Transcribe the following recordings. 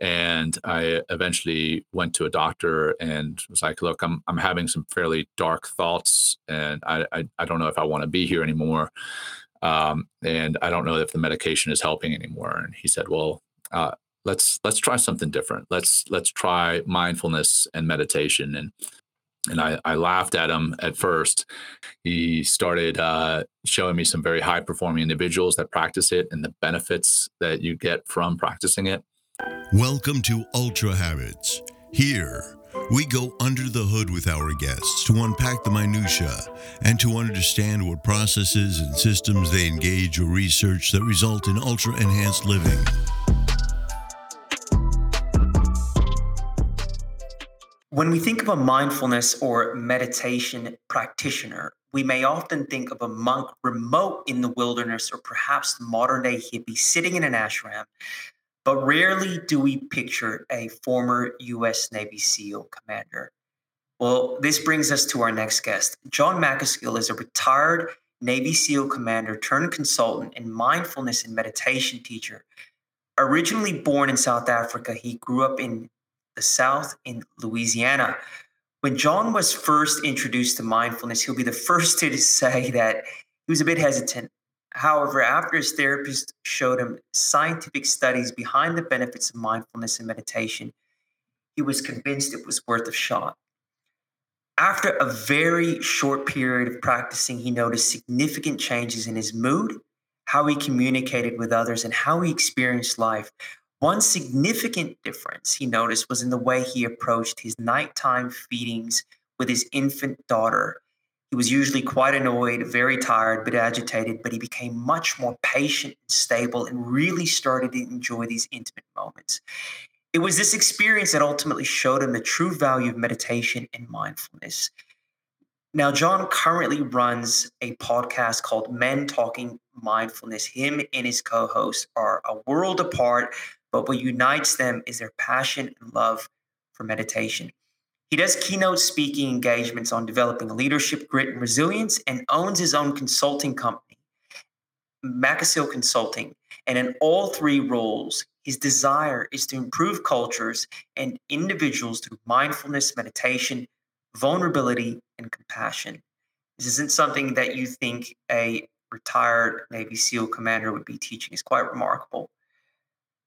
And I eventually went to a doctor and was like, look, I'm, I'm having some fairly dark thoughts and I, I, I don't know if I want to be here anymore. Um, and I don't know if the medication is helping anymore. And he said, well, uh, let's, let's try something different. Let's, let's try mindfulness and meditation. And, and I, I laughed at him at first. He started uh, showing me some very high performing individuals that practice it and the benefits that you get from practicing it. Welcome to Ultra Habits. Here, we go under the hood with our guests to unpack the minutiae and to understand what processes and systems they engage or research that result in ultra enhanced living. When we think of a mindfulness or meditation practitioner, we may often think of a monk remote in the wilderness or perhaps modern day hippie sitting in an ashram but rarely do we picture a former U.S. Navy SEAL commander. Well, this brings us to our next guest. Jon Macaskill is a retired Navy SEAL commander turned consultant and mindfulness and meditation teacher. Originally born in South Africa, he grew up in the South in Louisiana. When Jon was first introduced to mindfulness, he'll be the first to say that he was a bit hesitant However, after his therapist showed him scientific studies behind the benefits of mindfulness and meditation, he was convinced it was worth a shot. After a very short period of practicing, he noticed significant changes in his mood, how he communicated with others, and how he experienced life. One significant difference he noticed was in the way he approached his nighttime feedings with his infant daughter he was usually quite annoyed, very tired, but agitated, but he became much more patient and stable and really started to enjoy these intimate moments. It was this experience that ultimately showed him the true value of meditation and mindfulness. Now, Jon currently runs a podcast called Men Talking Mindfulness. Him and his co host are a world apart, but what unites them is their passion and love for meditation. He does keynote speaking engagements on developing leadership, grit, and resilience, and owns his own consulting company, Macaskill Consulting. And in all three roles, his desire is to improve cultures and individuals through mindfulness, meditation, vulnerability, and compassion. This isn't something that you think a retired Navy SEAL commander would be teaching. It's quite remarkable.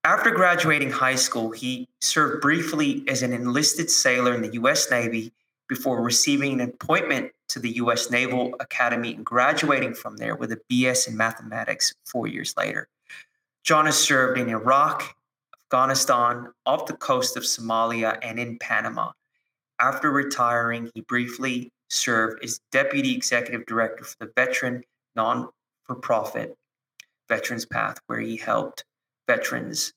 After graduating high school, he served briefly as an enlisted sailor in the U.S. Navy before receiving an appointment to the U.S. Naval Academy and graduating from there with a BS in mathematics four years later. Jon has served in Iraq, Afghanistan, off the coast of Somalia, and in Panama. After retiring, he briefly served as Deputy Executive Director for the veteran non for profit Veterans Path, where he helped veterans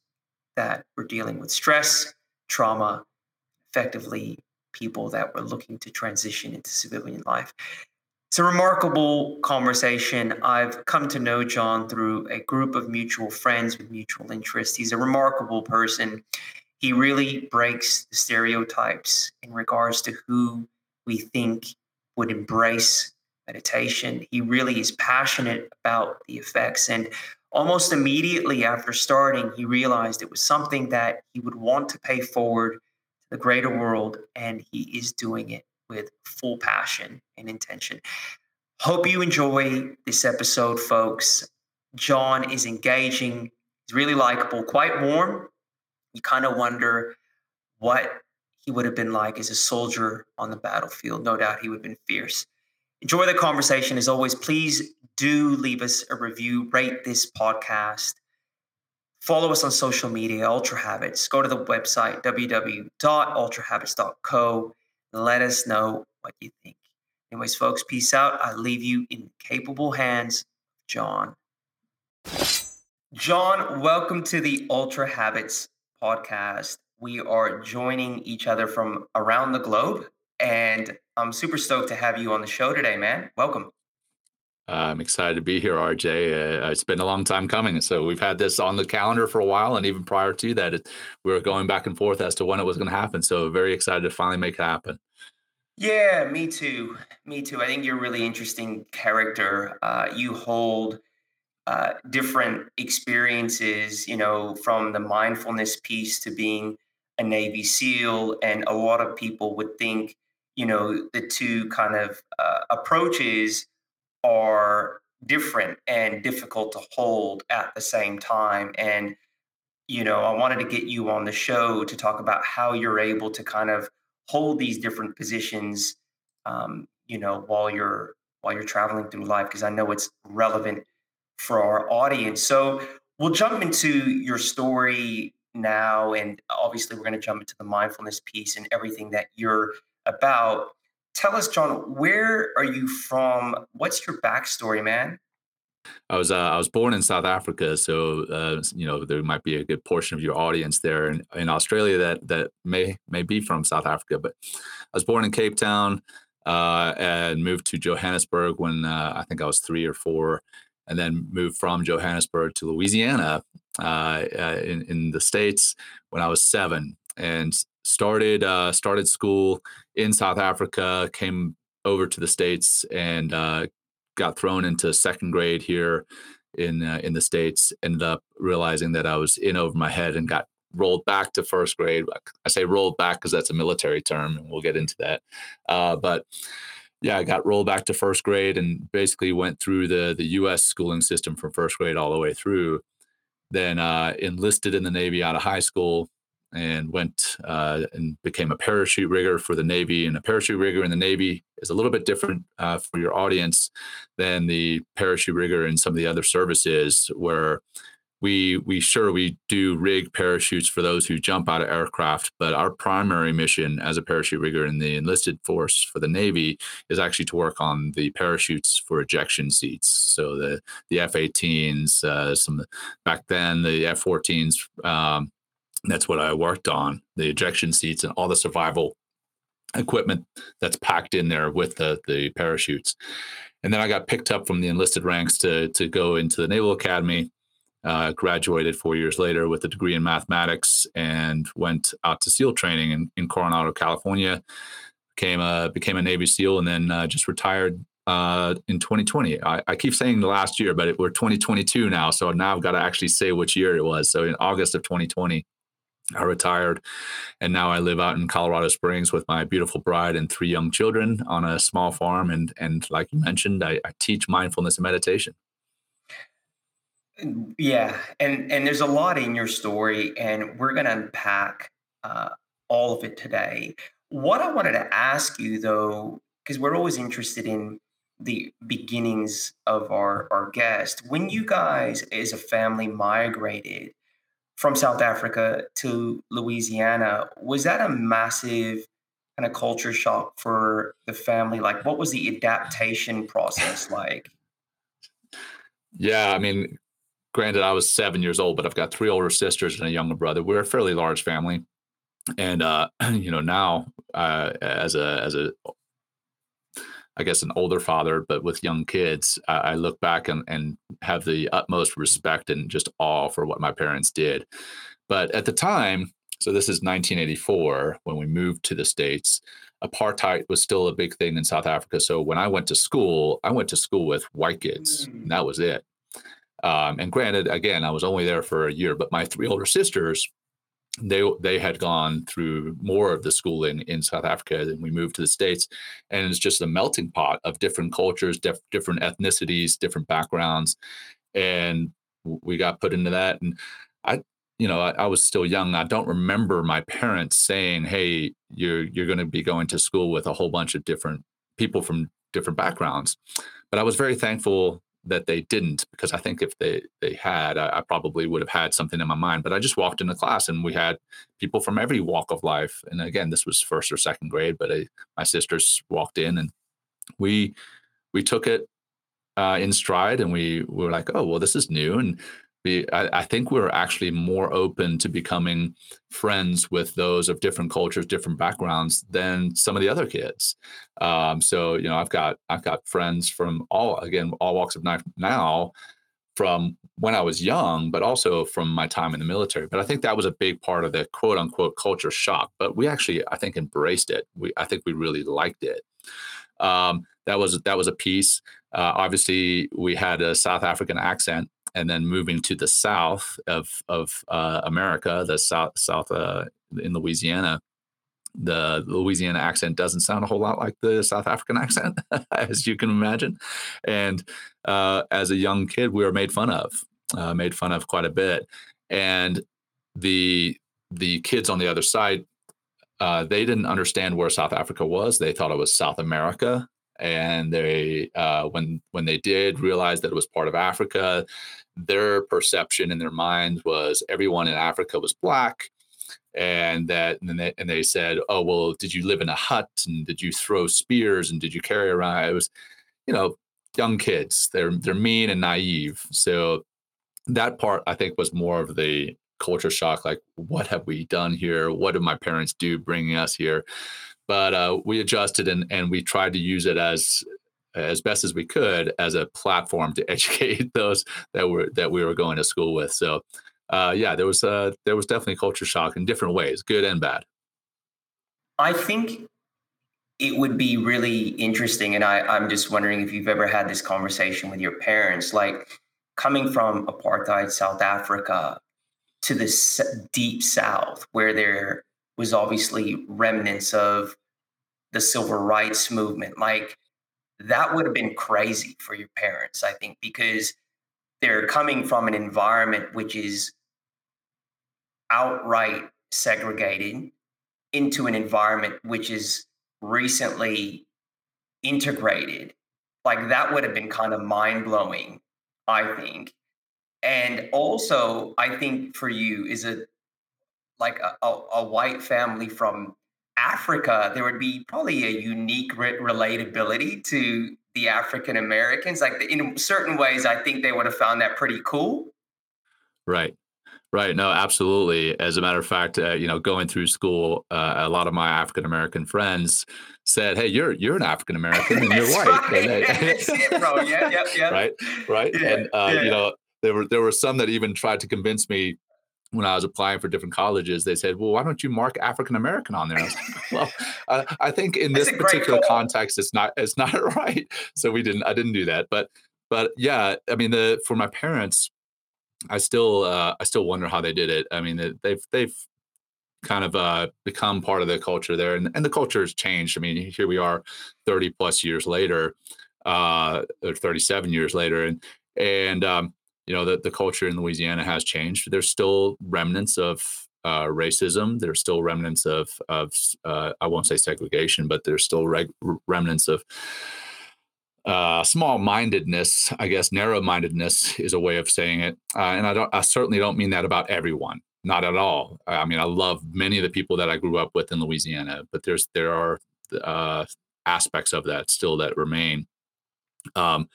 that were dealing with stress, trauma, effectively people that were looking to transition into civilian life. It's a remarkable conversation. I've come to know Jon through a group of mutual friends with mutual interests. He's a remarkable person. He really breaks the stereotypes in regards to who we think would embrace meditation. He really is passionate about the effects. And almost immediately after starting, he realized it was something that he would want to pay forward to the greater world, and he is doing it with full passion and intention. Hope you enjoy this episode, folks. Jon is engaging, he's really likable, quite warm. You kind of wonder what he would have been like as a soldier on the battlefield. No doubt he would have been fierce. Enjoy the conversation. As always, please do leave us a review, rate this podcast. Follow us on social media, Ultra Habits. Go to the website, www.ultrahabits.co. Let us know what you think. Anyways, folks, peace out. I leave you in capable hands, Jon. Jon, welcome to the Ultra Habits podcast. We are joining each other from around the globe, and I'm super stoked to have you on the show today, man. Welcome. I'm excited to be here, RJ. Uh, it's been a long time coming. So we've had this on the calendar for a while. And even prior to that, it, we were going back and forth as to when it was going to happen. So very excited to finally make it happen. Yeah, me too. Me too. I think you're a really interesting character. Uh, you hold uh, different experiences, you know, from the mindfulness piece to being a Navy SEAL. And a lot of people would think, you know, the two kind of uh, approaches are different and difficult to hold at the same time. And, you know, I wanted to get you on the show to talk about how you're able to kind of hold these different positions, um, you know, while you're while you're traveling through life, because I know it's relevant for our audience. So we'll jump into your story now. And obviously, we're going to jump into the mindfulness piece and everything that you're about. Tell us, Jon, where are you from? What's your backstory, man? I was uh, I was born in South Africa, so uh, you know there might be a good portion of your audience there in, in Australia that that may may be from South Africa. But I was born in Cape Town uh, and moved to Johannesburg when uh, I think I was three or four, and then moved from Johannesburg to Louisiana uh, uh, in in the states when I was seven, and started uh, started school in South Africa. Came over to the states and uh, got thrown into second grade here in uh, in the states. Ended up realizing that I was in over my head and got rolled back to first grade. I say rolled back because that's a military term, and we'll get into that. Uh, but yeah, I got rolled back to first grade and basically went through the the U.S. schooling system from first grade all the way through. Then uh, enlisted in the Navy out of high school and went uh, and became a parachute rigger for the Navy. And a parachute rigger in the Navy is a little bit different uh, for your audience than the parachute rigger in some of the other services, where we we sure we do rig parachutes for those who jump out of aircraft but our primary mission as a parachute rigger in the enlisted force for the navy is actually to work on the parachutes for ejection seats so the the f-18s uh, some back then the f-14s um, that's what i worked on the ejection seats and all the survival equipment that's packed in there with the the parachutes and then i got picked up from the enlisted ranks to to go into the naval academy uh, graduated four years later with a degree in mathematics and went out to SEAL training in, in Coronado, California. Became a became a Navy SEAL and then uh, just retired uh, in 2020. I, I, keep saying the last year, but it, we're 2022 now, so now I've got to actually say which year it was. So in August of 2020, I retired, and now I live out in Colorado Springs with my beautiful bride and three young children on a small farm. And and like you mentioned, I, I teach mindfulness and meditation. Yeah, and and there's a lot in your story, and we're going to unpack uh, all of it today. What I wanted to ask you, though, because we're always interested in the beginnings of our our guest. When you guys, as a family, migrated from South Africa to Louisiana, was that a massive kind of culture shock for the family? Like, what was the adaptation process like? Yeah, I mean, granted, I was seven years old, but I've got three older sisters and a younger brother. We're a fairly large family, and uh, you know now uh, as a as a I guess an older father, but with young kids, I, I look back and, and have the utmost respect and just awe for what my parents did. But at the time, so this is 1984 when we moved to the states. Apartheid was still a big thing in South Africa. So when I went to school, I went to school with white kids, mm. and that was it. Um, and granted, again, I was only there for a year, but my three older sisters, they they had gone through more of the schooling in South Africa than we moved to the states, and it's just a melting pot of different cultures, dif- different ethnicities, different backgrounds, and we got put into that. And I, you know, I, I was still young. I don't remember my parents saying, "Hey, you're you're going to be going to school with a whole bunch of different people from different backgrounds." But I was very thankful that they didn't because I think if they they had, I, I, probably would have had something in my mind. But I just walked into class and we had people from every walk of life. And again, this was first or second grade, but I, my sisters walked in and we we took it uh, in stride and we, we were like, oh well, this is new and I, I, think we're actually more open to becoming friends with those of different cultures, different backgrounds than some of the other kids. Um, so you know, I've got I've got friends from all again all walks of life now, from when I was young, but also from my time in the military. But I think that was a big part of the quote unquote culture shock. But we actually I think embraced it. We I think we really liked it. Um, that was that was a piece. Uh, obviously, we had a South African accent and then moving to the south of of uh, America, the south south uh, in Louisiana, the Louisiana accent doesn't sound a whole lot like the South African accent, as you can imagine. And uh, as a young kid, we were made fun of, uh, made fun of quite a bit. And the the kids on the other side, uh, they didn't understand where South Africa was. They thought it was South America, and they uh, when when they did realize that it was part of Africa, their perception in their minds was everyone in Africa was black and that and they, and they said oh well did you live in a hut and did you throw spears and did you carry around? It was you know young kids. They're they're mean and naive. So that part i think was more of the culture shock like what have we done here? What did my parents do bringing us here but uh, we adjusted and and we tried to use it as as best as we could as a platform to educate those that were that we were going to school with so uh, yeah, there was uh, there was definitely culture shock in different ways, good and bad. I think it would be really interesting, and I, I'm just wondering if you've ever had this conversation with your parents, like coming from apartheid South Africa to the deep South, where there was obviously remnants of the civil rights movement. Like that would have been crazy for your parents, I think, because they're coming from an environment which is outright segregated into an environment which is recently integrated like that would have been kind of mind blowing i think and also i think for you is a like a, a, a white family from africa there would be probably a unique re- relatability to the African Americans. Like in certain ways, I think they would have found that pretty cool. Right. Right. No, absolutely. As a matter of fact, uh, you know, going through school, uh, a lot of my African American friends said, "Hey, you're you're an African American and you're white." right. it, bro. Yeah, yeah, yeah. Right. Right. Yeah, and uh, yeah. you know, there were there were some that even tried to convince me when I was applying for different colleges, they said, "Well, why don't you mark African American on there?" I was like, "Well, I, I think in this particular context, it's not it's not right." So we didn't. I didn't do that. But but yeah, I mean, the for my parents, I still uh, I still wonder how they did it. I mean, they've they've kind of uh, become part of the culture there, and, and the culture has changed. I mean, here we are, thirty plus years later, uh, or thirty seven years later, and and um, you know, the, the culture in Louisiana has changed. There's still remnants of uh, racism. There's still remnants of of uh, I won't say segregation, but there's still reg- remnants of uh, small mindedness. I guess narrow mindedness is a way of saying it. Uh, and I don't. I certainly don't mean that about everyone. Not at all. I mean, I love many of the people that I grew up with in Louisiana, but there's there are uh, aspects of that still that remain. Um,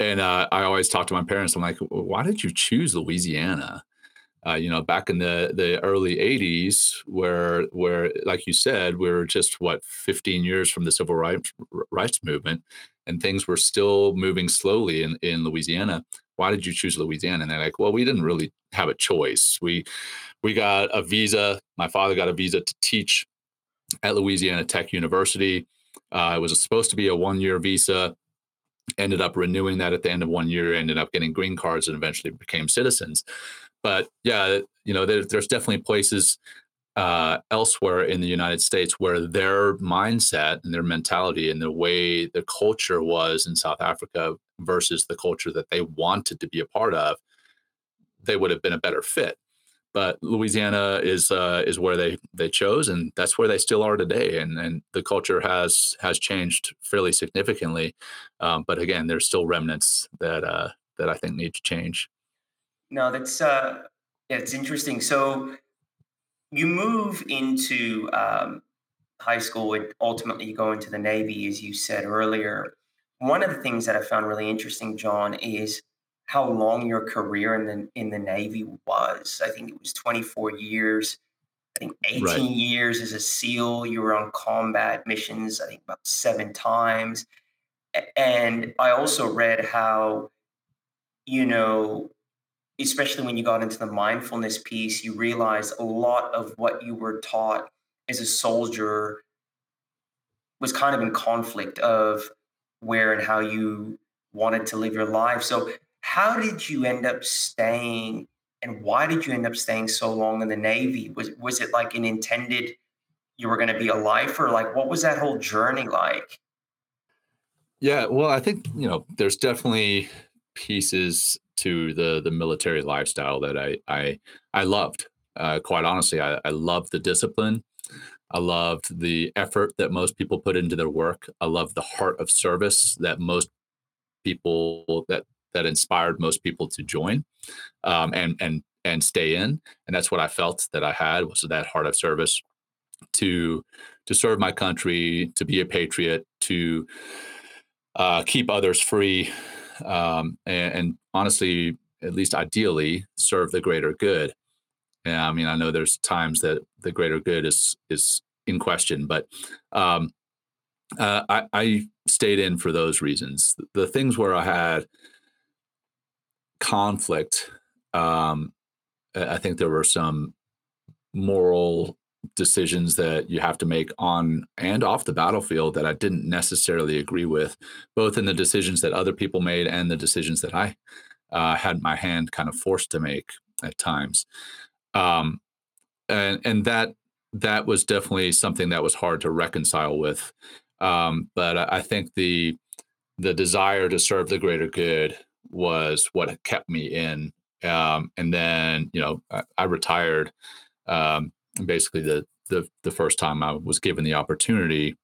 and uh, I always talk to my parents. I'm like, why did you choose Louisiana? Uh, you know, back in the the early '80s, where where like you said, we were just what 15 years from the civil rights rights movement, and things were still moving slowly in in Louisiana. Why did you choose Louisiana? And they're like, well, we didn't really have a choice. We we got a visa. My father got a visa to teach at Louisiana Tech University. Uh, it was supposed to be a one year visa ended up renewing that at the end of one year, ended up getting green cards, and eventually became citizens. But yeah, you know, there, there's definitely places uh, elsewhere in the United States where their mindset and their mentality and the way the culture was in South Africa versus the culture that they wanted to be a part of, they would have been a better fit but Louisiana is uh, is where they they chose, and that's where they still are today. And and the culture has has changed fairly significantly, um, but again, there's still remnants that uh, that I think need to change. No, that's uh, yeah, it's interesting. So you move into um, high school and ultimately you go into the Navy, as you said earlier. One of the things that I found really interesting, Jon, is how long your career in the in the Navy was. I think it was 24 years. I think 18 right. years as a SEAL. You were on combat missions, I think about seven times. And I also read how, you know, especially when you got into the mindfulness piece, you realized a lot of what you were taught as a soldier was kind of in conflict of where and how you wanted to live your life. So how did you end up staying and why did you end up staying so long in the Navy? Was was it like an intended you were going to be a lifer? Like what was that whole journey like? Yeah, well, I think, you know, there's definitely pieces to the the military lifestyle that I I I loved. Uh, quite honestly, I, I loved the discipline. I loved the effort that most people put into their work. I love the heart of service that most people that that inspired most people to join um, and and and stay in. And that's what I felt that I had was that heart of service to to serve my country, to be a patriot, to uh, keep others free, um, and, and, honestly, at least ideally, serve the greater good. Yeah, I mean, I know there's times that the greater good is is in question, but um, uh, I, I stayed in for those reasons. The things where I had conflict, um, I think there were some moral decisions that you have to make on and off the battlefield that I didn't necessarily agree with, both in the decisions that other people made and the decisions that I uh, had my hand kind of forced to make at times. Um, and and that that was definitely something that was hard to reconcile with. Um, but I think the the desire to serve the greater good was what kept me in. Um, and then you know I, I retired um, basically the the the first time I was given the opportunity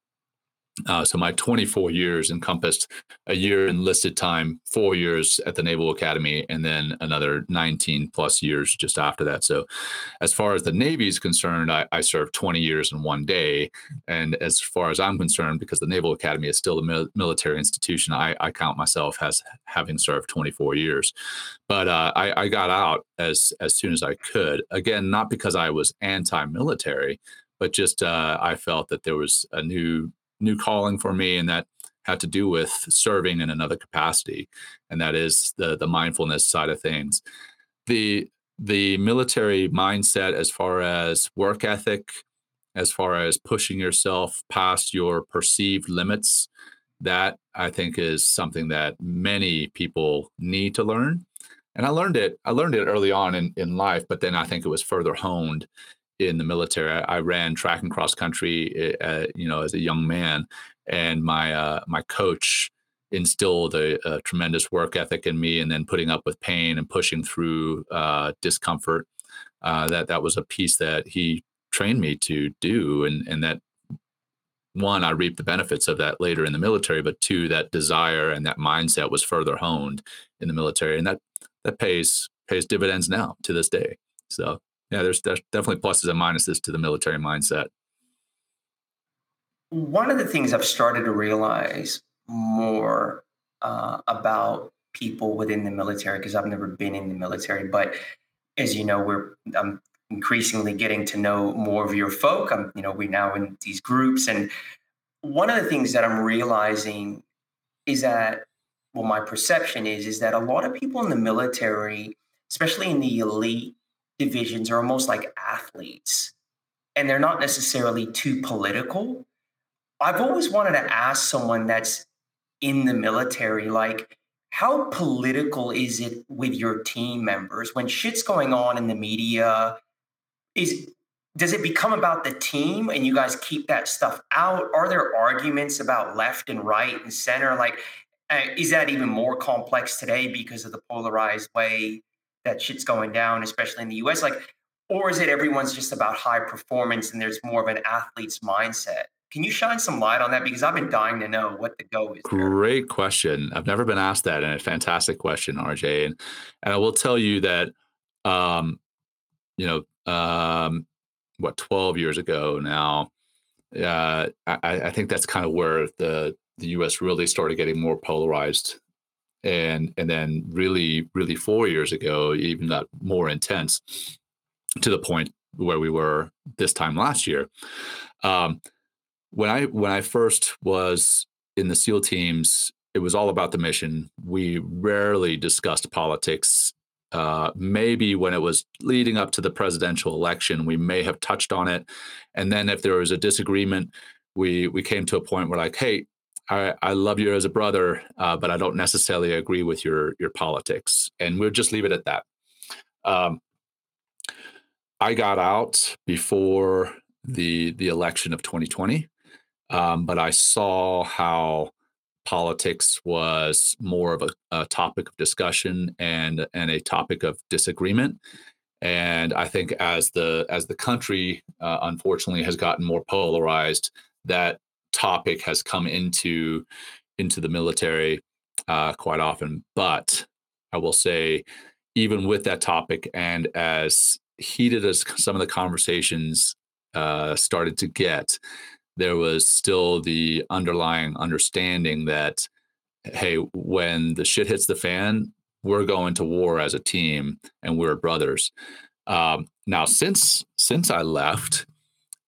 uh, so my 24 years encompassed a year enlisted time, four years at the Naval Academy, and then another 19 plus years just after that. So, as far as the Navy is concerned, I, I served 20 years in one day. And as far as I'm concerned, because the Naval Academy is still a mil- military institution, I, I, count myself as having served 24 years. But uh, I, I got out as as soon as I could. Again, not because I was anti-military, but just uh, I felt that there was a new new calling for me, and that had to do with serving in another capacity, and that is the the mindfulness side of things. The the military mindset as far as work ethic, as far as pushing yourself past your perceived limits, that I think is something that many people need to learn. And I learned it. I learned it early on in, in life, but then I think it was further honed in the military. I, I ran track and cross country, uh, you know, as a young man, and my uh, my coach instilled a, a, tremendous work ethic in me, and then putting up with pain and pushing through uh, discomfort. Uh, that that was a piece that he trained me to do, and and that one I reaped the benefits of that later in the military, but two that desire and that mindset was further honed in the military, and that that pays pays dividends now to this day. So yeah, there's definitely pluses and minuses to the military mindset. One of the things I've started to realize more uh, about people within the military, because I've never been in the military, but as you know, we're I'm increasingly getting to know more of your folk. I'm, you know, we now in these groups, and one of the things that I'm realizing is that, well, my perception is is that a lot of people in the military, especially in the elite divisions are almost like athletes and they're not necessarily too political. I've always wanted to ask someone that's in the military, like, how political is it with your team members when shit's going on in the media? Is does it become about the team and you guys keep that stuff out? Are there arguments about left and right and center? Like, uh, is that even more complex today because of the polarized way that shit's going down, especially in the US? Like, or is it everyone's just about high performance and there's more of an athlete's mindset? Can you shine some light on that? Because I've been dying to know what the go is. There. Great question. I've never been asked that, and a fantastic question, RJ. And and I will tell you that, um, you know, um, what twelve years ago now, uh, I, I think that's kind of where the the U.S. really started getting more polarized and and then really really four years ago even got more intense to the point where we were this time last year. Um, when i when i first was in the seal teams it was all about the mission. We rarely discussed politics. Uh, maybe when it was leading up to the presidential election we may have touched on it. And then if there was a disagreement we we came to a point where like hey I, I love you as a brother, uh, but I don't necessarily agree with your your politics. And we'll just leave it at that. Um, I got out before the the election of 2020, um, but I saw how politics was more of a, a, topic of discussion and and a topic of disagreement. And I think as the as the country uh, unfortunately has gotten more polarized, that topic has come into into the military uh, quite often. But I will say, even with that topic, and as heated as some of the conversations uh, started to get, there was still the underlying understanding that, hey, when the shit hits the fan, we're going to war as a team and we're brothers. Um, now, since since I left,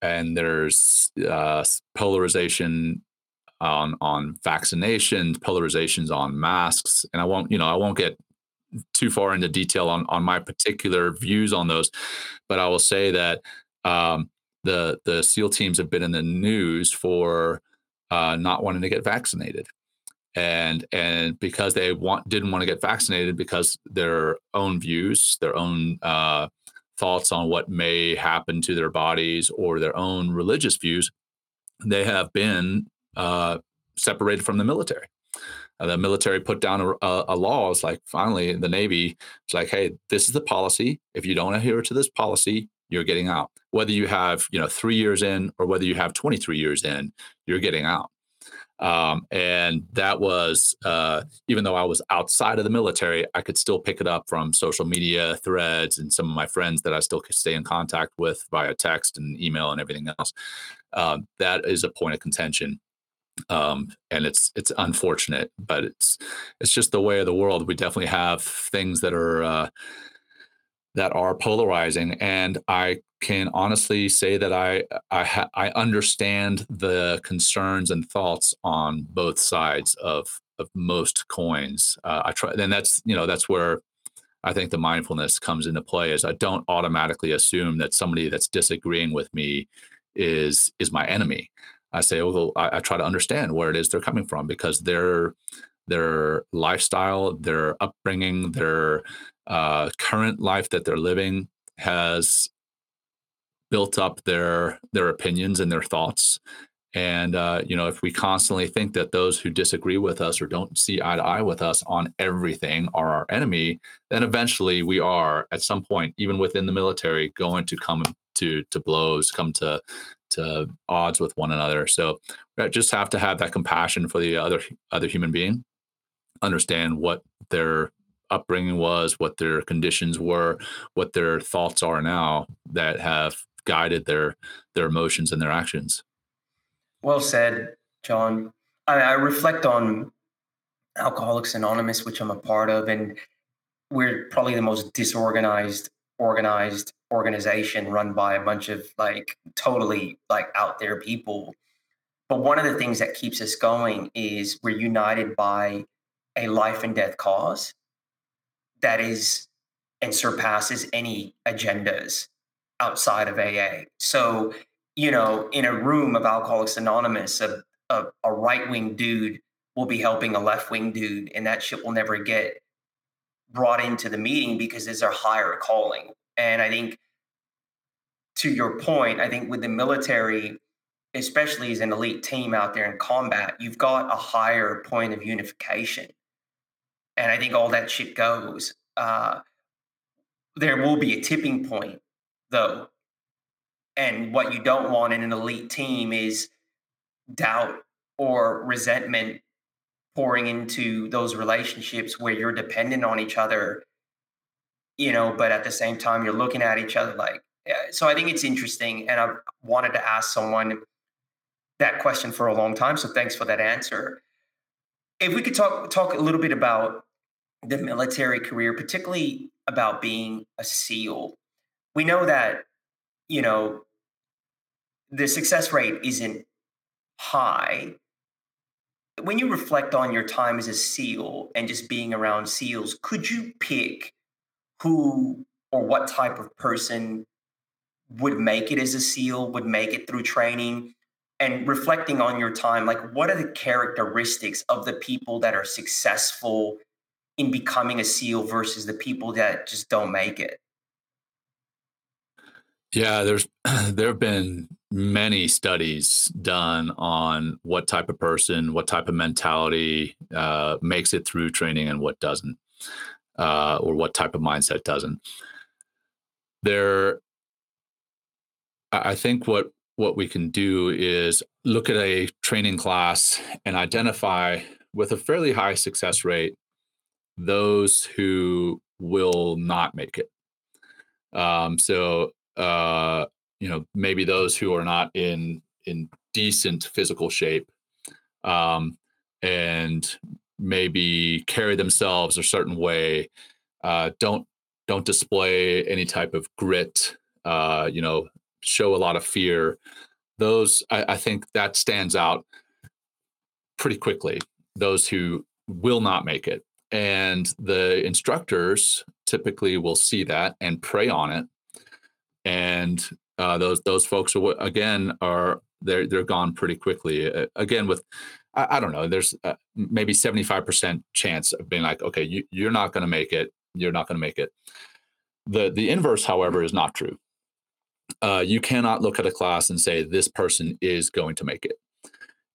and there's uh, polarization on on vaccinations, polarizations on masks, and I won't, you know, I won't get too far into detail on on my particular views on those, but I will say that um, the the SEAL teams have been in the news for uh, not wanting to get vaccinated, and and because they want didn't want to get vaccinated because their own views, their own uh, thoughts on what may happen to their bodies or their own religious views, they have been uh, separated from the military. Uh, the military put down a, a, a, law. It's like finally the Navy. It's like, hey, this is the policy. If you don't adhere to this policy, you're getting out. Whether you have you know three years in or whether you have 23 years in, you're getting out. Um, and that was uh, even though I was outside of the military, I could still pick it up from social media threads and some of my friends that I still could stay in contact with via text and email and everything else. Uh, that is a point of contention um, and it's it's unfortunate, but it's it's just the way of the world. We definitely have things that are uh, that are polarizing, and I can honestly say that I I ha- I understand the concerns and thoughts on both sides of of most coins. Uh, I try, and that's you know that's where I think the mindfulness comes into play. Is I don't automatically assume that somebody that's disagreeing with me is is my enemy. I say, oh, I, I, try to understand where it is they're coming from because their their lifestyle, their upbringing, their uh, current life that they're living has built up their their opinions and their thoughts. And uh, you know, if we constantly think that those who disagree with us or don't see eye to eye with us on everything are our enemy, then eventually we are at some point, even within the military, going to come to to blows, come to to odds with one another. So we just have to have that compassion for the other other human being, understand what their upbringing was, what their conditions were, what their thoughts are now that have guided their their emotions and their actions. Well said, Jon. I, I reflect on Alcoholics Anonymous, which I'm a part of, and we're probably the most disorganized, organized organization run by a bunch of like totally like out there people. But one of the things that keeps us going is we're united by a life and death cause that is and surpasses any agendas outside of AA. So, you know, in a room of Alcoholics Anonymous, a, a, a right wing dude will be helping a left wing dude, and that shit will never get brought into the meeting because there's a higher calling. And I think to your point, I think with the military, especially as an elite team out there in combat, you've got a higher point of unification. And I think all that shit goes. Uh, there will be a tipping point, though. And what you don't want in an elite team is doubt or resentment pouring into those relationships where you're dependent on each other you know, but at the same time, you're looking at each other like, so I think it's interesting. And I've wanted to ask someone that question for a long time. So thanks for that answer. If we could talk talk a little bit about the military career, particularly about being a SEAL. We know that, you know, the success rate isn't high. When you reflect on your time as a SEAL and just being around SEALs, could you pick who or what type of person would make it as a SEAL, would make it through training, and reflecting on your time, like what are the characteristics of the people that are successful in becoming a SEAL versus the people that just don't make it? Yeah, there's there have been many studies done on what type of person, what type of mentality uh, makes it through training and what doesn't, uh, or what type of mindset doesn't. There, I think what what we can do is look at a training class and identify with a fairly high success rate those who will not make it. Um, so uh, you know maybe those who are not in in decent physical shape um, and maybe carry themselves a certain way uh, don't don't display any type of grit uh, you know show a lot of fear, those I, I think that stands out pretty quickly. Those who will not make it. And the instructors typically will see that and prey on it. And uh, those those folks again are they're they're gone pretty quickly. Uh, again, with I, I, don't know, there's uh, maybe seventy five percent chance of being like, okay, you, you're not going to make it. You're not going to make it. The the inverse, however, is not true uh, you cannot look at a class and say this person is going to make it.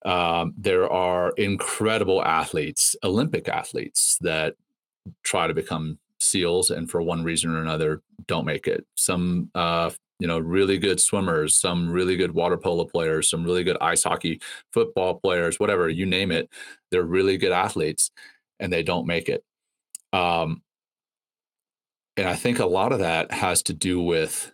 Um, there are incredible athletes, Olympic athletes, that try to become SEALs and for one reason or another don't make it. Some, uh, you know, really good swimmers, some really good water polo players, some really good ice hockey, football players, whatever you name it. They're really good athletes and they don't make it. Um, and I think a lot of that has to do with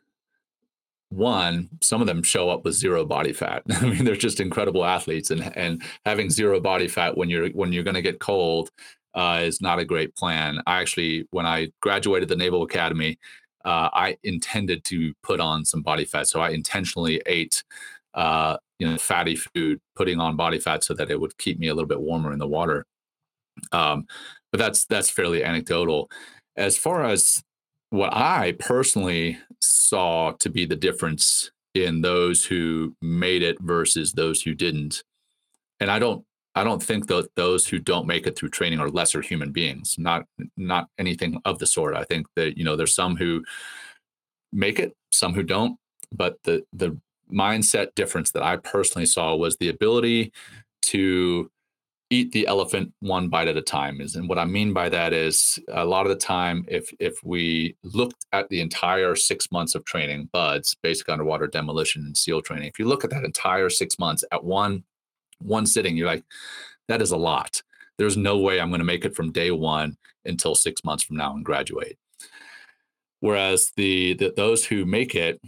one, some of them show up with zero body fat. I mean, they're just incredible athletes, and and having zero body fat when you're when you're going to get cold uh, is not a great plan. I actually, when I graduated the Naval Academy, uh, I intended to put on some body fat, so I intentionally ate. Uh, you know, fatty food, putting on body fat so that it would keep me a little bit warmer in the water. Um, but that's that's fairly anecdotal. As far as what I personally saw to be the difference in those who made it versus those who didn't. And I don't I don't think that those who don't make it through training are lesser human beings. Not not anything of the sort. I think that you know there's some who make it, some who don't, but the the mindset difference that I personally saw was the ability to eat the elephant one bite at a time is and what i mean by that is a lot of the time if if we looked at the entire six months of training BUD/S basic underwater demolition and seal training if you look at that entire six months at one one sitting you're like that is a lot. There's no way i'm going to make it from day one until six months from now and graduate. Whereas the, the those who make it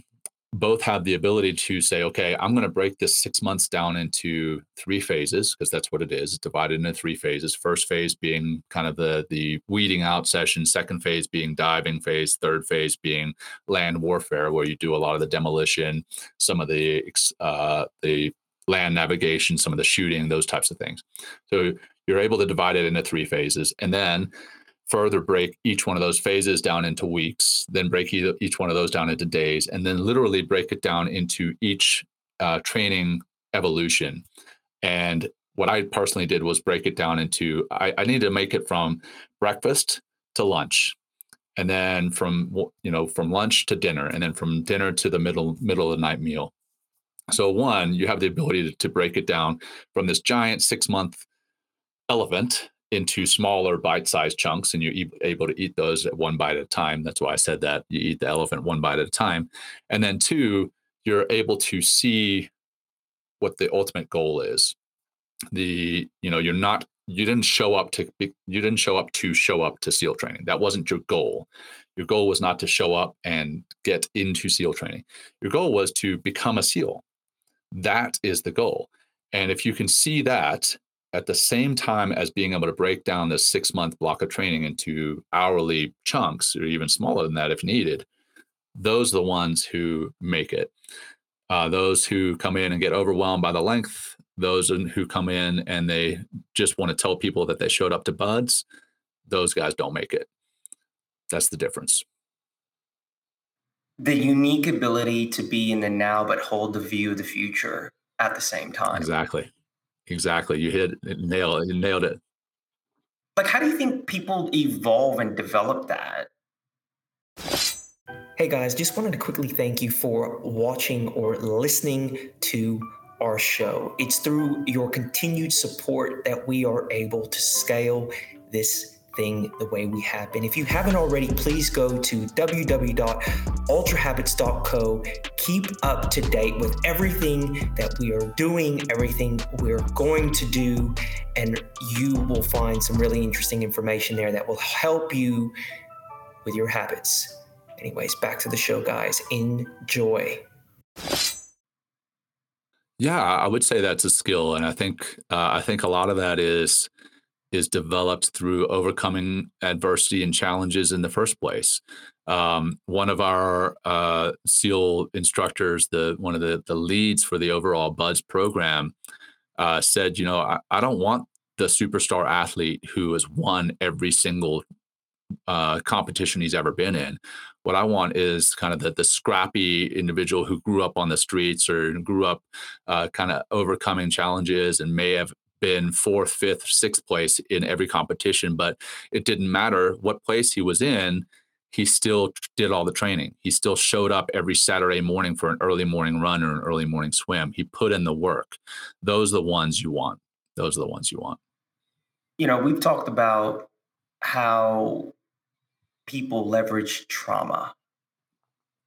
both have the ability to say, okay, I'm going to break this six months down into three phases because that's what it is. It's divided into three phases. First phase being kind of the the weeding out session. Second phase being diving phase. Third phase being land warfare, where you do a lot of the demolition, some of the uh, the land navigation, some of the shooting, those types of things. So you're able to divide it into three phases, and then further break each one of those phases down into weeks, then break each one of those down into days, and then literally break it down into each uh, training evolution. And what I personally did was break it down into I, I to make it from breakfast to lunch and then from you know from lunch to dinner and then from dinner to the middle middle of the night meal so one you have the ability to, to break it down from this giant six month elephant into smaller bite-sized chunks and you're able to eat those one bite at a time. That's why i said that you eat the elephant one bite at a time. And then two you're able to see what the ultimate goal is. The you know you're not you didn't show up to you didn't show up to show up to seal training. That wasn't your goal. Your goal was not to show up and get into seal training. Your goal was to become a seal. That is the goal. And if you can see that at the same time as being able to break down this six month block of training into hourly chunks or even smaller than that if needed, those are the ones who make it. Uh, those who come in and get overwhelmed by the length, those who come in and they just want to tell people that they showed up to BUD/S, those guys don't make it. That's the difference. The unique ability to be in the now but hold the view of the future at the same time. Exactly. Exactly. You hit it, nail you nailed it. Like how do you think people evolve and develop that? Hey guys, just wanted to quickly thank you for watching or listening to our show. It's through your continued support that we are able to scale this thing the way we have been. If you haven't already, please go to www.ultrahabits.co. Keep up to date with everything that we are doing, everything we're going to do, and you will find some really interesting information there that will help you with your habits. Anyways, back to the show, guys. Enjoy. Yeah, I would say that's a skill, and I think uh, I think a lot of that is is developed through overcoming adversity and challenges in the first place. Um, one of our uh, SEAL instructors, the one of the the leads for the overall BUD/S program, uh, said, "You know, I, I don't want the superstar athlete who has won every single uh, competition he's ever been in. What I want is kind of the, the scrappy individual who grew up on the streets or grew up uh, kind of overcoming challenges and may have been fourth, fifth, sixth place in every competition, but it didn't matter what place he was in. He still did all the training. He still showed up every Saturday morning for an early morning run or an early morning swim. He put in the work. Those are the ones you want. Those are the ones you want. You know, we've talked about how people leverage trauma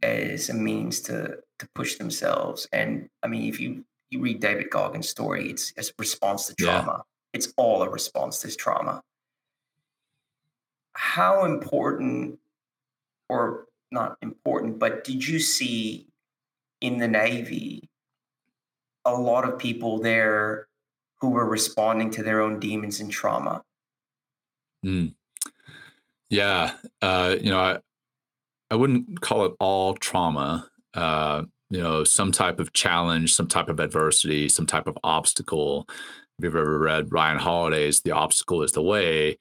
as a means to to push themselves. And I mean, if you you read David Goggins' story, it's, it's a response to trauma. Yeah. It's all a response to trauma. How important, or not important, but did you see in the Navy a lot of people there who were responding to their own demons and trauma? Mm. Yeah, uh, you know, I I wouldn't call it all trauma. Uh, you know, some type of challenge, some type of adversity, some type of obstacle. If you've ever read Ryan Holiday's "The Obstacle Is the Way,"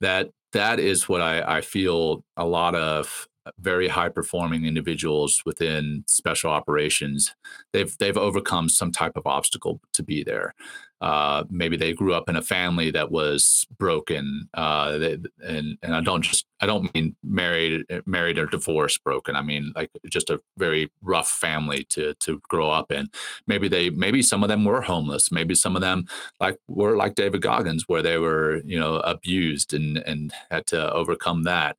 that that is what I, I feel a lot of uh, very high performing individuals within special operations they've they've overcome some type of obstacle to be there uh, maybe they grew up in a family that was broken uh, they, and and I don't just I don't mean married married or divorced broken. I mean like just a very rough family to to grow up in. Maybe they maybe some of them were homeless. Maybe some of them like were like David Goggins where they were you know abused and and had to overcome that.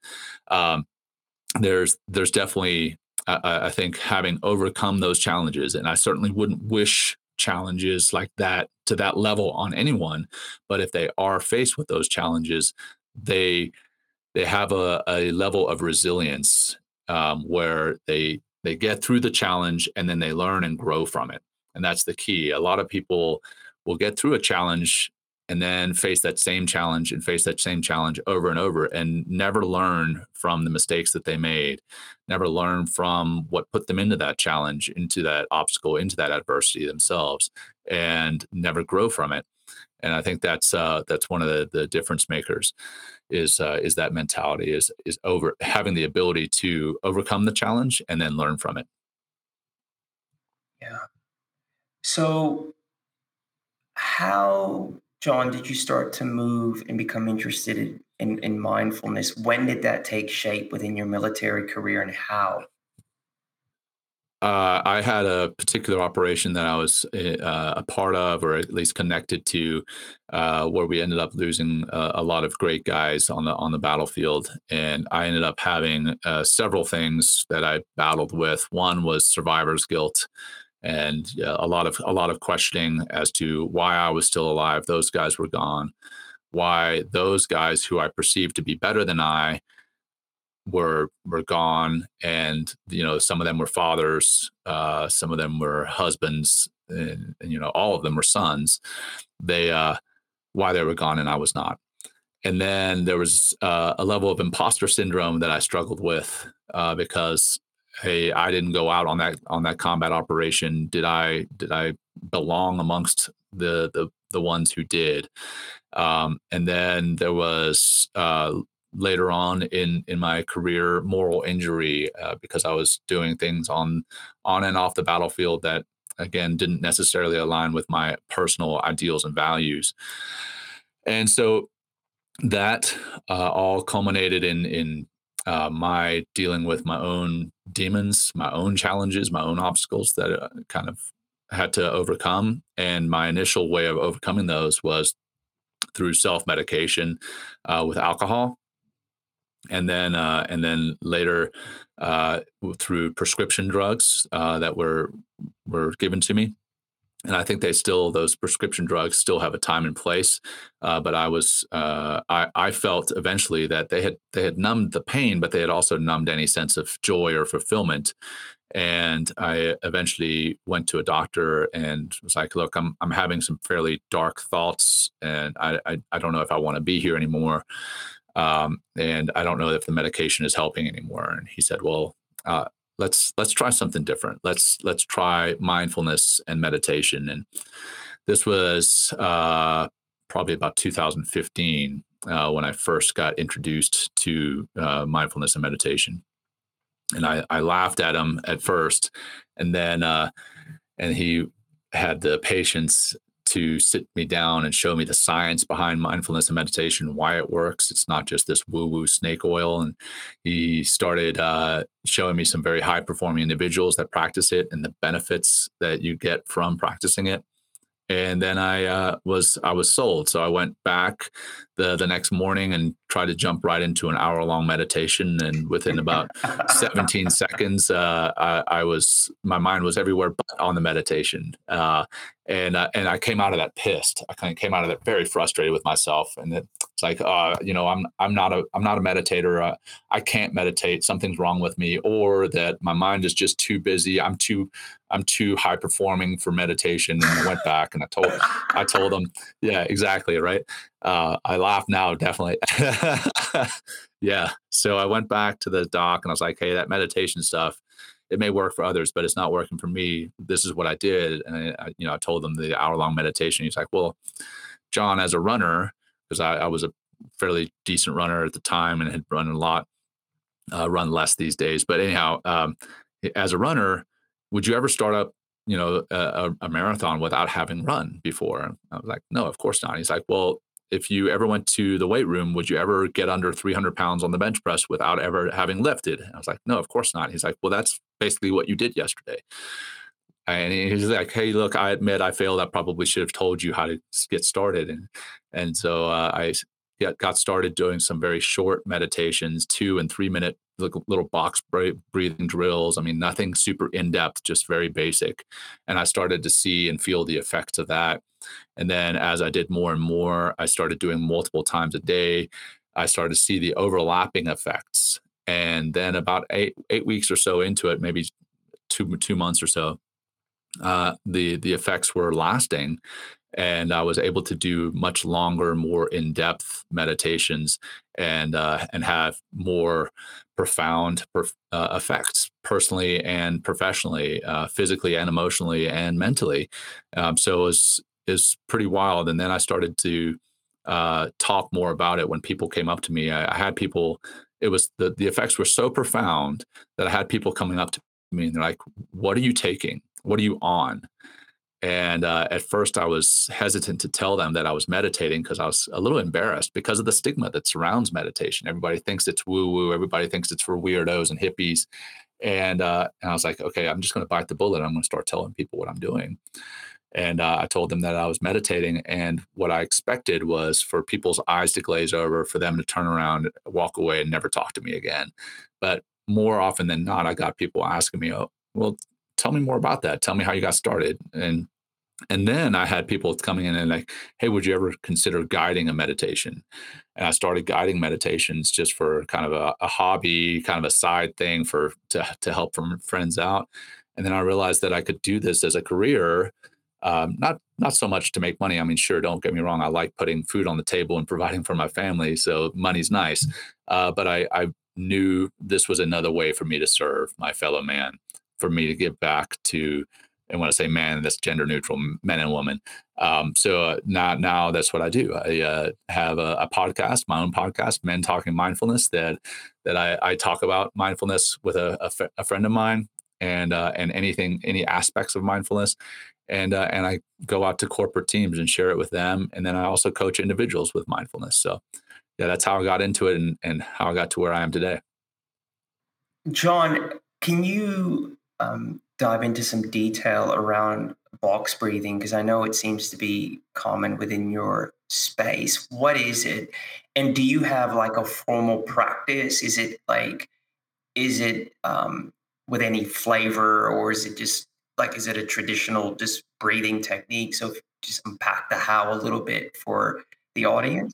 Um, there's there's definitely I, I think having overcome those challenges, and I certainly wouldn't wish challenges like that to that level on anyone. But if they are faced with those challenges, they they have a, a level of resilience um, where they they get through the challenge and then they learn and grow from it. And that's the key. A lot of people will get through a challenge and then face that same challenge and face that same challenge over and over and never learn from the mistakes that they made. Never learn from what put them into that challenge into that obstacle into that adversity themselves and never grow from it. And i think that's uh, that's one of the, the difference makers is uh, is that mentality is is over having the ability to overcome the challenge and then learn from it. Yeah. So how Jon, did you start to move and become interested in, in, in, mindfulness? When did that take shape within your military career and how? Uh, I had a particular operation that I was uh, a part of, or at least connected to, uh, where we ended up losing a, a, lot of great guys on the on the battlefield, and I ended up having uh, several things that I battled with. One was survivor's guilt, and a lot of a lot of questioning as to why I was still alive. Those guys were gone. Why those guys who I perceived to be better than I were were gone, and you know some of them were fathers, uh, some of them were husbands, and, and, you know all of them were sons. They uh, why they were gone and I was not. And then there was uh, a level of imposter syndrome that I struggled with uh, because hey i didn't go out on that on that combat operation did i did i belong amongst the the the ones who did um, and then there was uh, later on in in my career moral injury uh, because i was doing things on on and off the battlefield that again didn't necessarily align with my personal ideals and values. And so that uh, all culminated in in uh, my dealing with my own demons, my own challenges, my own obstacles that uh, kind of had to overcome. And my initial way of overcoming those was through self medication uh, with alcohol, and then uh, and then later uh, through prescription drugs uh, that were were given to me and I think they still those prescription drugs still have a time and place. Uh, but I was uh, I, I felt eventually that they had they had numbed the pain, but they had also numbed any sense of joy or fulfillment. And I eventually went to a doctor and was like, "Look, I'm I'm having some fairly dark thoughts, and I I, I don't know if I want to be here anymore, um, and I don't know if the medication is helping anymore." And he said, "Well." Uh, let's let's try something different. Let's let's try mindfulness and meditation. And this was uh, probably about 2015 uh, when i first got introduced to uh, mindfulness and meditation. And I, I laughed at him at first. And then uh, and he had the patience to sit me down and show me the science behind mindfulness and meditation, why it works. It's not just this woo woo snake oil. And he started uh, showing me some very high performing individuals that practice it and the benefits that you get from practicing it and then I uh, was I was sold. So I went back the the next morning and try to jump right into an hour long meditation. And within about 17 seconds, uh, I, I, was my mind was everywhere but on the meditation. Uh, and uh, and I came out of that pissed. I kind of came out of that very frustrated with myself. And it's like, uh, you know, I'm I'm not a I'm not a meditator. Uh, I can't meditate. Something's wrong with me, or that my mind is just too busy. I'm too I'm too high performing for meditation. And I went back and I told I told them, yeah, exactly, right. Uh, I laugh now, definitely. yeah. So I went back to the doc and I was like, hey, that meditation stuff, it may work for others, but it's not working for me. This is what I did, and I, you know, I told them the hour long meditation. He's like, well, Jon, as a runner, because I, I was a fairly decent runner at the time and had run a lot, uh, run less these days. But anyhow, um, as a runner, would you ever start up you know a, a, marathon without having run before i was like no of course not he's like well if you ever went to the weight room would you ever get under 300 pounds on the bench press without ever having lifted i was like no of course not he's like well that's basically what you did yesterday and he's like hey look i admit i failed i probably should have told you how to get started and and so uh, i got started doing some very short meditations two and three minute little box breathing drills. I mean, nothing super in depth, just very basic. And I started to see and feel the effects of that. And then as I did more and more, I started doing multiple times a day. I started to see the overlapping effects. And then about eight eight weeks or so into it, maybe two two months or so, uh, the the effects were lasting, and I was able to do much longer, more in-depth meditations, and uh, and have more profound uh, effects personally and professionally, uh, physically and emotionally and mentally. Um, so it was is pretty wild. And then I started to uh, talk more about it when people came up to me. I, I had people. It was the the effects were so profound that I had people coming up to me and they're like, "What are you taking? What are you on?" And uh, at first, I was hesitant to tell them that I was meditating because I was a little embarrassed because of the stigma that surrounds meditation. Everybody thinks it's woo woo, everybody thinks it's for weirdos and hippies. And, uh, and I was like, okay, I'm just going to bite the bullet. I'm going to start telling people what I'm doing. And uh, I told them that I was meditating. And what I expected was for people's eyes to glaze over, for them to turn around, walk away, and never talk to me again. But more often than not, I got people asking me, oh, well, tell me more about that. Tell me how you got started. And and then I had people coming in and like, hey, would you ever consider guiding a meditation? And I started guiding meditations just for kind of a, a hobby, kind of a side thing for to to help from friends out. And then I realized that I could do this as a career, um, not not so much to make money. I mean, sure, don't get me wrong. I like putting food on the table and providing for my family, so money's nice. Uh, but I, I knew this was another way for me to serve my fellow man for me to give back to and when I say man, that's gender neutral, men and women. Um, so uh, now, now that's what I do. I uh, have a, a, podcast, my own podcast, Men Talking Mindfulness, that that I, I talk about mindfulness with a, a, f- a friend of mine, and uh, and anything any aspects of mindfulness and uh, and I go out to corporate teams and share it with them and then I also coach individuals with mindfulness so yeah that's how I got into it and and how I got to where I am today Jon can you um, dive into some detail around box breathing because I know it seems to be common within your space. What is it? And do you have like a formal practice? Is it like, is it um, with any flavor or is it just like, is it a traditional just breathing technique? So just unpack the how a little bit for the audience.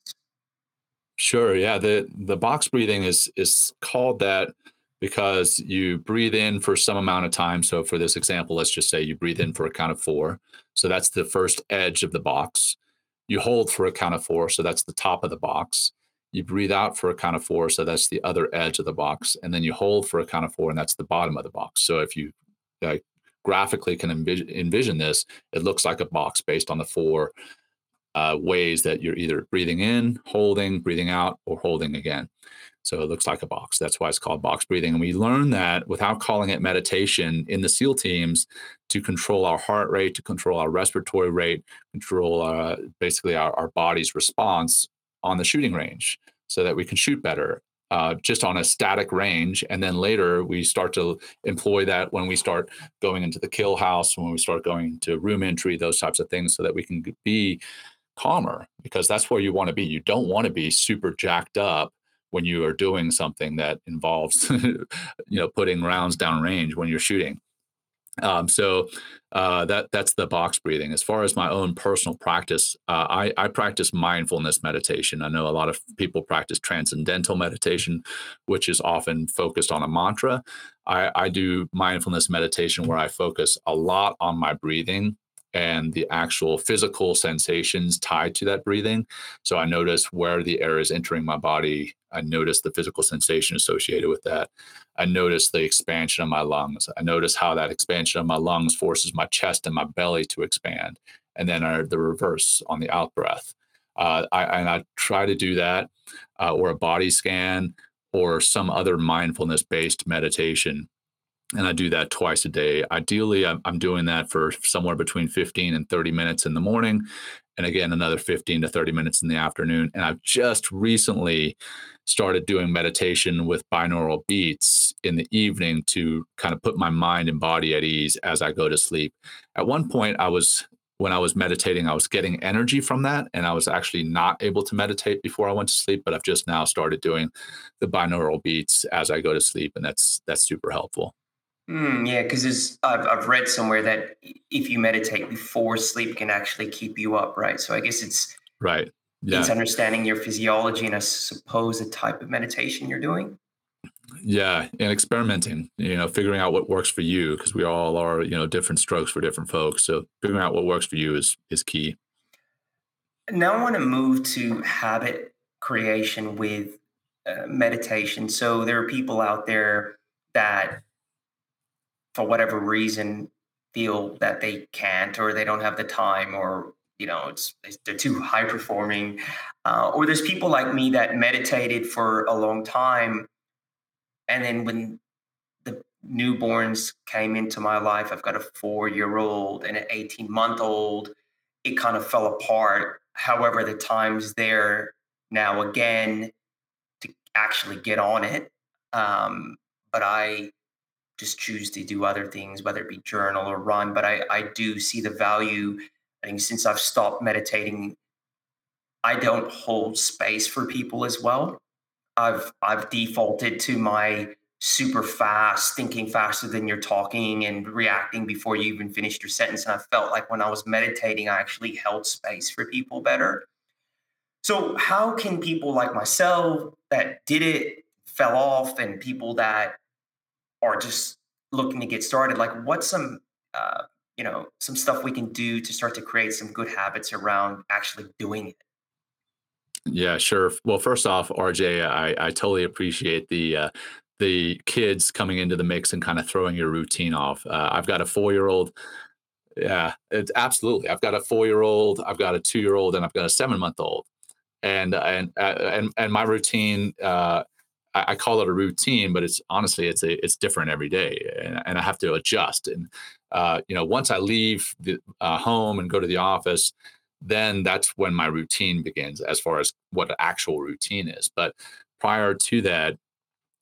Sure. Yeah. The the box breathing is is called that because you breathe in for some amount of time. So for this example, let's just say you breathe in for a count of four. So that's the first edge of the box. You hold for a count of four. So that's the top of the box. You breathe out for a count of four. So that's the other edge of the box. And then you hold for a count of four, and that's the bottom of the box. So if you uh, graphically can envision, envision, this, it looks like a box based on the four uh, ways that you're either breathing in, holding, breathing out, or holding again. So it looks like a box. That's why it's called box breathing. And we learn that without calling it meditation in the SEAL teams to control our heart rate, to control our respiratory rate, control uh, basically our, our body's response on the shooting range so that we can shoot better. Uh, just on a static range. And then later we start to employ that when we start going into the kill house, when we start going to room entry, those types of things, so that we can be calmer because that's where you want to be. You don't want to be super jacked up when you are doing something that involves you know putting rounds down range when you're shooting um, so uh, that that's the box breathing. As far as my own personal practice, uh, I, I practice mindfulness meditation. I know a lot of people practice transcendental meditation, which is often focused on a mantra. I, I do mindfulness meditation where I focus a lot on my breathing and the actual physical sensations tied to that breathing. So I notice where the air is entering my body. I notice the physical sensation associated with that. I notice the expansion of my lungs. I notice how that expansion of my lungs forces my chest and my belly to expand. And then I, the reverse on the out breath. Uh, I, and I try to do that uh, or a body scan or some other mindfulness based meditation and I do that twice a day. Ideally, I'm, I'm doing that for somewhere between 15 and 30 minutes in the morning, and again, another 15 to 30 minutes in the afternoon. And I've just recently started doing meditation with binaural beats in the evening to kind of put my mind and body at ease as I go to sleep. At one point, I was when I was meditating, I was getting energy from that, and I was actually not able to meditate before I went to sleep. But I've just now started doing the binaural beats as I go to sleep, and that's that's super helpful. Mm, yeah, because I've I've read somewhere that if you meditate before sleep can actually keep you up, right? So I guess it's right. Yeah. It's understanding your physiology and I suppose the type of meditation you're doing. Yeah, and experimenting, you know, figuring out what works for you because we all are, you know, different strokes for different folks. So figuring out what works for you is is key. Now I want to move to habit creation with uh, meditation. So there are people out there that for whatever reason feel that they can't or they don't have the time or you know it's, they're too high performing uh, or there's people like me that meditated for a long time and then when the newborns came into my life i've got a four year old and an 18 month old it kind of fell apart. However the time's there now again to actually get on it um, but i just choose to do other things, whether it be journal or run. But I, I do see the value. I think since I've stopped meditating, I don't hold space for people as well. I've I've defaulted to my super fast, thinking faster than you're talking and reacting before you even finished your sentence. And I felt like when I was meditating, I actually held space for people better. So how can people like myself that did it, fell off, and people that are just looking to get started, like what's some uh, you know some stuff we can do to start to create some good habits around actually doing it? Yeah, sure. Well, first off, RJ, I, I totally appreciate the uh, the kids coming into the mix and kind of throwing your routine off. Uh, I've got a four year old. Yeah, it's absolutely. I've got a four year old, I've got a two year old, and I've got a seven month old, and and uh, and and my routine. Uh, I, I, call it a routine, but it's honestly it's a it's different every day, and, and I have to adjust. And uh, you know, once I leave the uh, home and go to the office, then that's when my routine begins as far as what the actual routine is. But prior to that,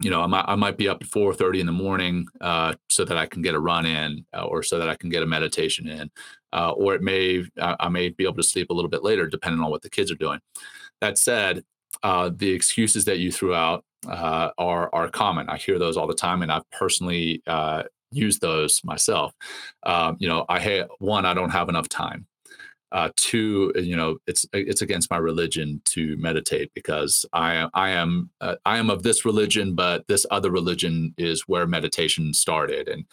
you know, I might, I might be up at 4:30 in the morning uh, so that I can get a run in, uh, or so that I can get a meditation in, uh, or it may I may be able to sleep a little bit later, depending on what the kids are doing. That said, uh, the excuses that you threw out uh, are are common. I hear those all the time, and I've personally uh, used those myself. Um, you know, I ha- one I don't have enough time uh, two, you know, it's it's against my religion to meditate because I I am uh, I am of this religion, but this other religion is where meditation started, and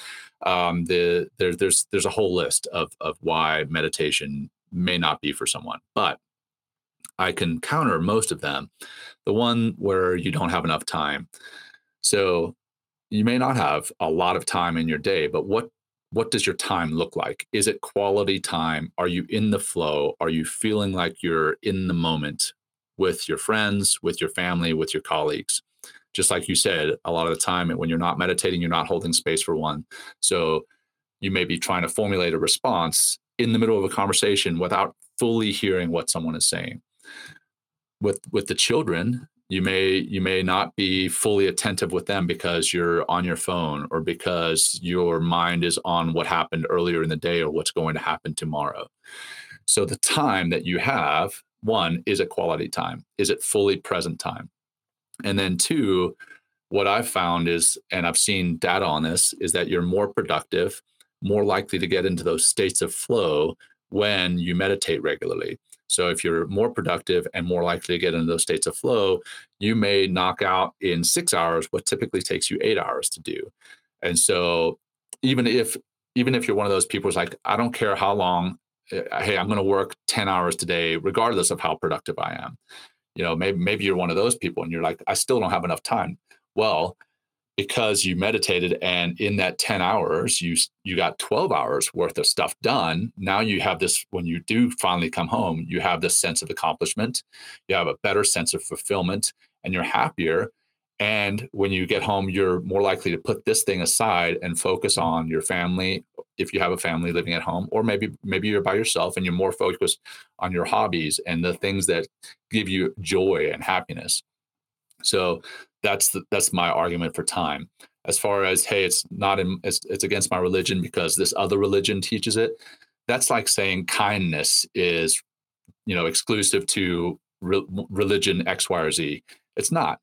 um, the there, there's there's a whole list of of why meditation may not be for someone, but I can counter most of them. The one where you don't have enough time, so you may not have a lot of time in your day, but what what does your time look like? Is it quality time? Are you in the flow? Are you feeling like you're in the moment with your friends, with your family, with your colleagues? Just like you said, a lot of the time when you're not meditating, you're not holding space for one. So you may be trying to formulate a response in the middle of a conversation without fully hearing what someone is saying. With with the children, you may you may not be fully attentive with them because you're on your phone or because your mind is on what happened earlier in the day or what's going to happen tomorrow. So the time that you have one is it quality time? Is it fully present time? And then two what i've found is and i've seen data on this is that you're more productive more likely to get into those states of flow when you meditate regularly so if you're more productive and more likely to get into those states of flow, you may knock out in six hours what typically takes you eight hours to do. And so even if even if you're one of those people who's like, I don't care how long, eh, hey, I'm going to work 10 hours today, regardless of how productive I am. You know, maybe maybe you're one of those people and you're like, I still don't have enough time. Well, because you meditated and in that 10 hours you you got 12 hours worth of stuff done. Now you have this when you do finally come home you have this sense of accomplishment. You have a better sense of fulfillment and you're happier. And when you get home you're more likely to put this thing aside and focus on your family if you have a family living at home or maybe maybe you're by yourself and you're more focused on your hobbies and the things that give you joy and happiness so that's the, that's my argument for time. As far as hey, it's not in it's, it's against my religion because this other religion teaches it. That's like saying kindness is, you know, exclusive to re- religion X, Y, or Z. It's not.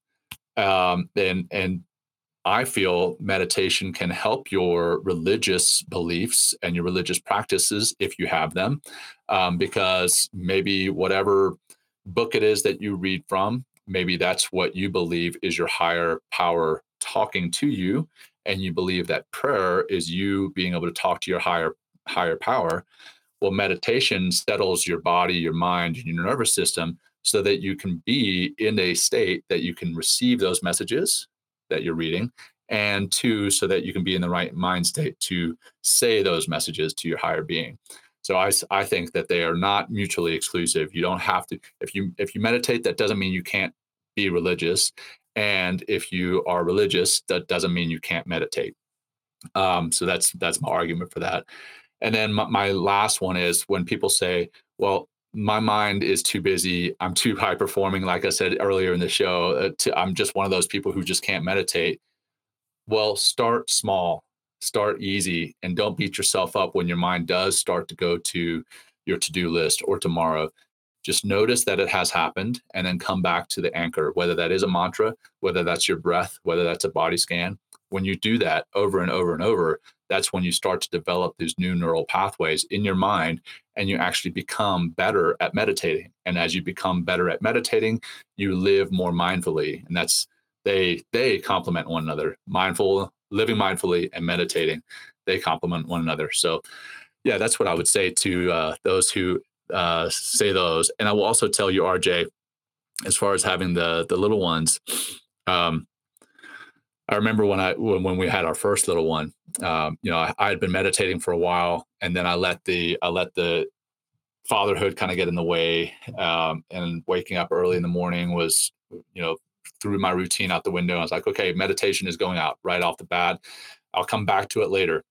Um, and and I feel meditation can help your religious beliefs and your religious practices if you have them, um, because maybe whatever book it is that you read from maybe that's what you believe is your higher power talking to you and you believe that prayer is you being able to talk to your higher higher power well meditation settles your body your mind and your nervous system so that you can be in a state that you can receive those messages that you're reading and two so that you can be in the right mind state to say those messages to your higher being so I, I think that they are not mutually exclusive. You don't have to if you if you meditate, that doesn't mean you can't be religious, and if you are religious, that doesn't mean you can't meditate. Um, so that's that's my argument for that. And then my, my last one is when people say, "Well, my mind is too busy. I'm too high performing." Like I said earlier in the show, uh, to, I'm just one of those people who just can't meditate. Well, start small start easy and don't beat yourself up when your mind does start to go to your to-do list or tomorrow. Just notice that it has happened and then come back to the anchor whether that is a mantra whether that's your breath whether that's a body scan. When you do that over and over and over that's when you start to develop these new neural pathways in your mind and you actually become better at meditating. And as you become better at meditating you live more mindfully. And that's they they complement one another. Mindful living mindfully and meditating. They complement one another. So yeah that's what i would say to uh, those who uh, say those. And i will also tell you rj as far as having the the little ones um, i remember when i when, when we had our first little one um, you know I, I had been meditating for a while and then i let the i let the fatherhood kind of get in the way um, and waking up early in the morning was you know threw my routine out the window. I was like, okay, meditation is going out right off the bat. I'll come back to it later.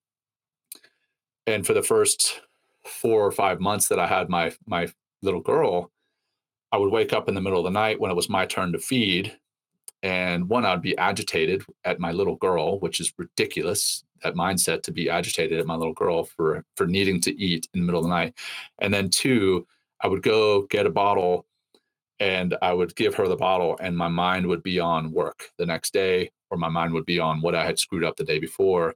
And for the first four or five months that I had my my little girl, I would wake up in the middle of the night when it was my turn to feed. And one, I'd be agitated at my little girl, which is ridiculous, that mindset to be agitated at my little girl for for needing to eat in the middle of the night. And then two, I would go get a bottle and I would give her the bottle, and my mind would be on work the next day, or my mind would be on what I had screwed up the day before.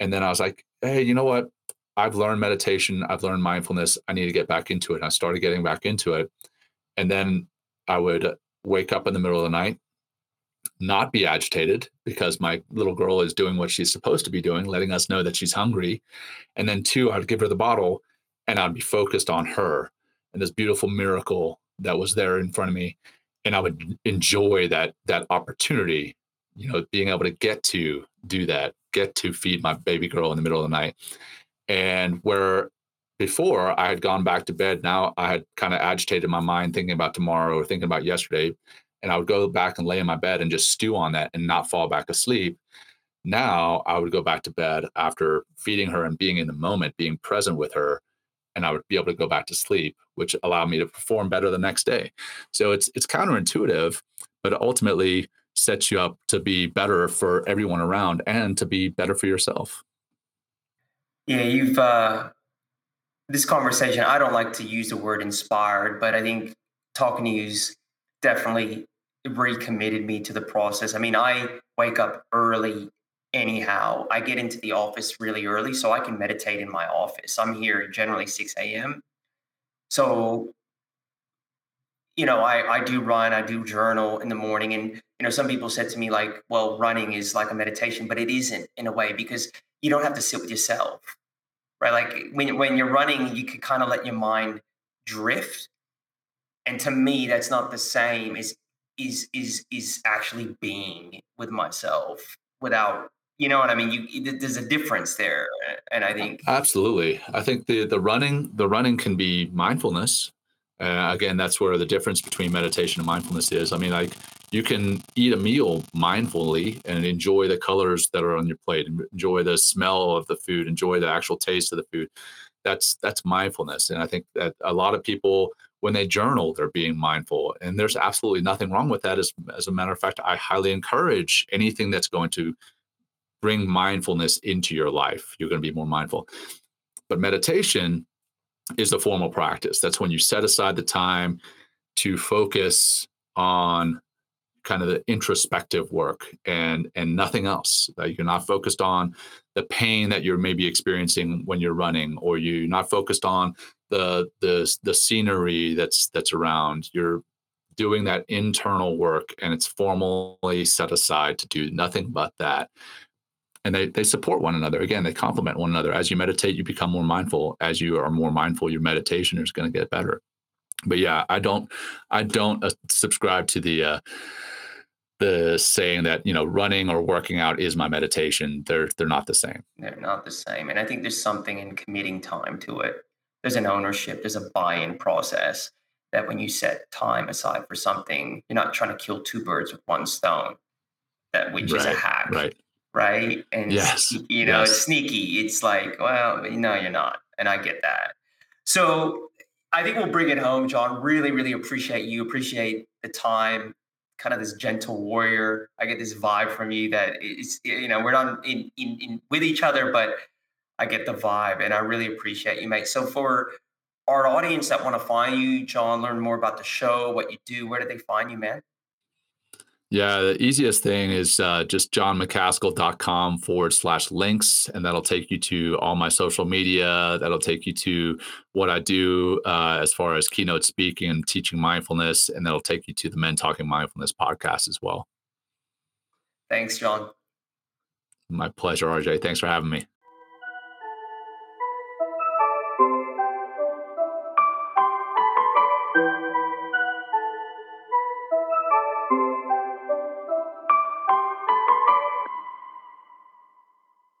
And then I was like, hey, you know what? I've learned meditation, I've learned mindfulness. I need to get back into it. And I started getting back into it. And then I would wake up in the middle of the night, not be agitated because my little girl is doing what she's supposed to be doing, letting us know that she's hungry. And then, two, I'd give her the bottle and I'd be focused on her and this beautiful miracle that was there in front of me. And I would enjoy that that opportunity, you know, being able to get to do that, get to feed my baby girl in the middle of the night. And where before I had gone back to bed, now I had kind of agitated my mind thinking about tomorrow or thinking about yesterday. And I would go back and lay in my bed and just stew on that and not fall back asleep. Now I would go back to bed after feeding her and being in the moment, being present with her, and I would be able to go back to sleep, which allowed me to perform better the next day. So it's it's counterintuitive, but ultimately sets you up to be better for everyone around and to be better for yourself. Yeah, you've uh, this conversation. I don't like to use the word inspired, but I think talking to you's definitely recommitted me to the process. I mean, I wake up early anyhow. I get into the office really early so I can meditate in my office. I'm here generally 6 a.m. So, you know, I, I do run, I do journal in the morning. And, you know, some people said to me, like, well, running is like a meditation, but it isn't in a way because you don't have to sit with yourself right? Like when when you're running, you could kind of let your mind drift. And to me, that's not the same as is is is actually being with myself without you know what I mean. You there's a difference there, and I think absolutely. I think the the running the running can be mindfulness. Uh, again, that's where the difference between meditation and mindfulness is. I mean, like you can eat a meal mindfully and enjoy the colors that are on your plate enjoy the smell of the food enjoy the actual taste of the food that's that's mindfulness and i think that a lot of people when they journal they're being mindful and there's absolutely nothing wrong with that as, as a matter of fact i highly encourage anything that's going to bring mindfulness into your life. You're going to be more mindful. But meditation is the formal practice. That's when you set aside the time to focus on kind of the introspective work and and nothing else. That you're not focused on the pain that you're maybe experiencing when you're running or you're not focused on the the the scenery that's that's around. You're doing that internal work and it's formally set aside to do nothing but that and they, they support one another. Again they complement one another. As you meditate you become more mindful. As you are more mindful your meditation is going to get better. But yeah i don't i don't uh, subscribe to the uh, the saying that you know running or working out is my meditation. They're they're not the same. They're not the same. And i think there's something in committing time to it. There's an ownership. There's a buy-in process that when you set time aside for something you're not trying to kill two birds with one stone. That which right, is a hack. right right and yes you know yes. it's sneaky it's like well no you're not and i get that so i think we'll bring it home Jon really really appreciate you appreciate the time kind of this gentle warrior. I get this vibe from you that it's you know, we're not in, in, in with each other, but I get the vibe and I really appreciate you, mate. So for our audience that want to find you, Jon, learn more about the show, what you do, where do they find you, man? Yeah, the easiest thing is uh, just jonmacaskill.com forward slash links, and that'll take you to all my social media. That'll take you to what I do uh, as far as keynote speaking and teaching mindfulness, and that'll take you to the Men Talking Mindfulness podcast as well. Thanks, Jon. My pleasure, RJ. Thanks for having me.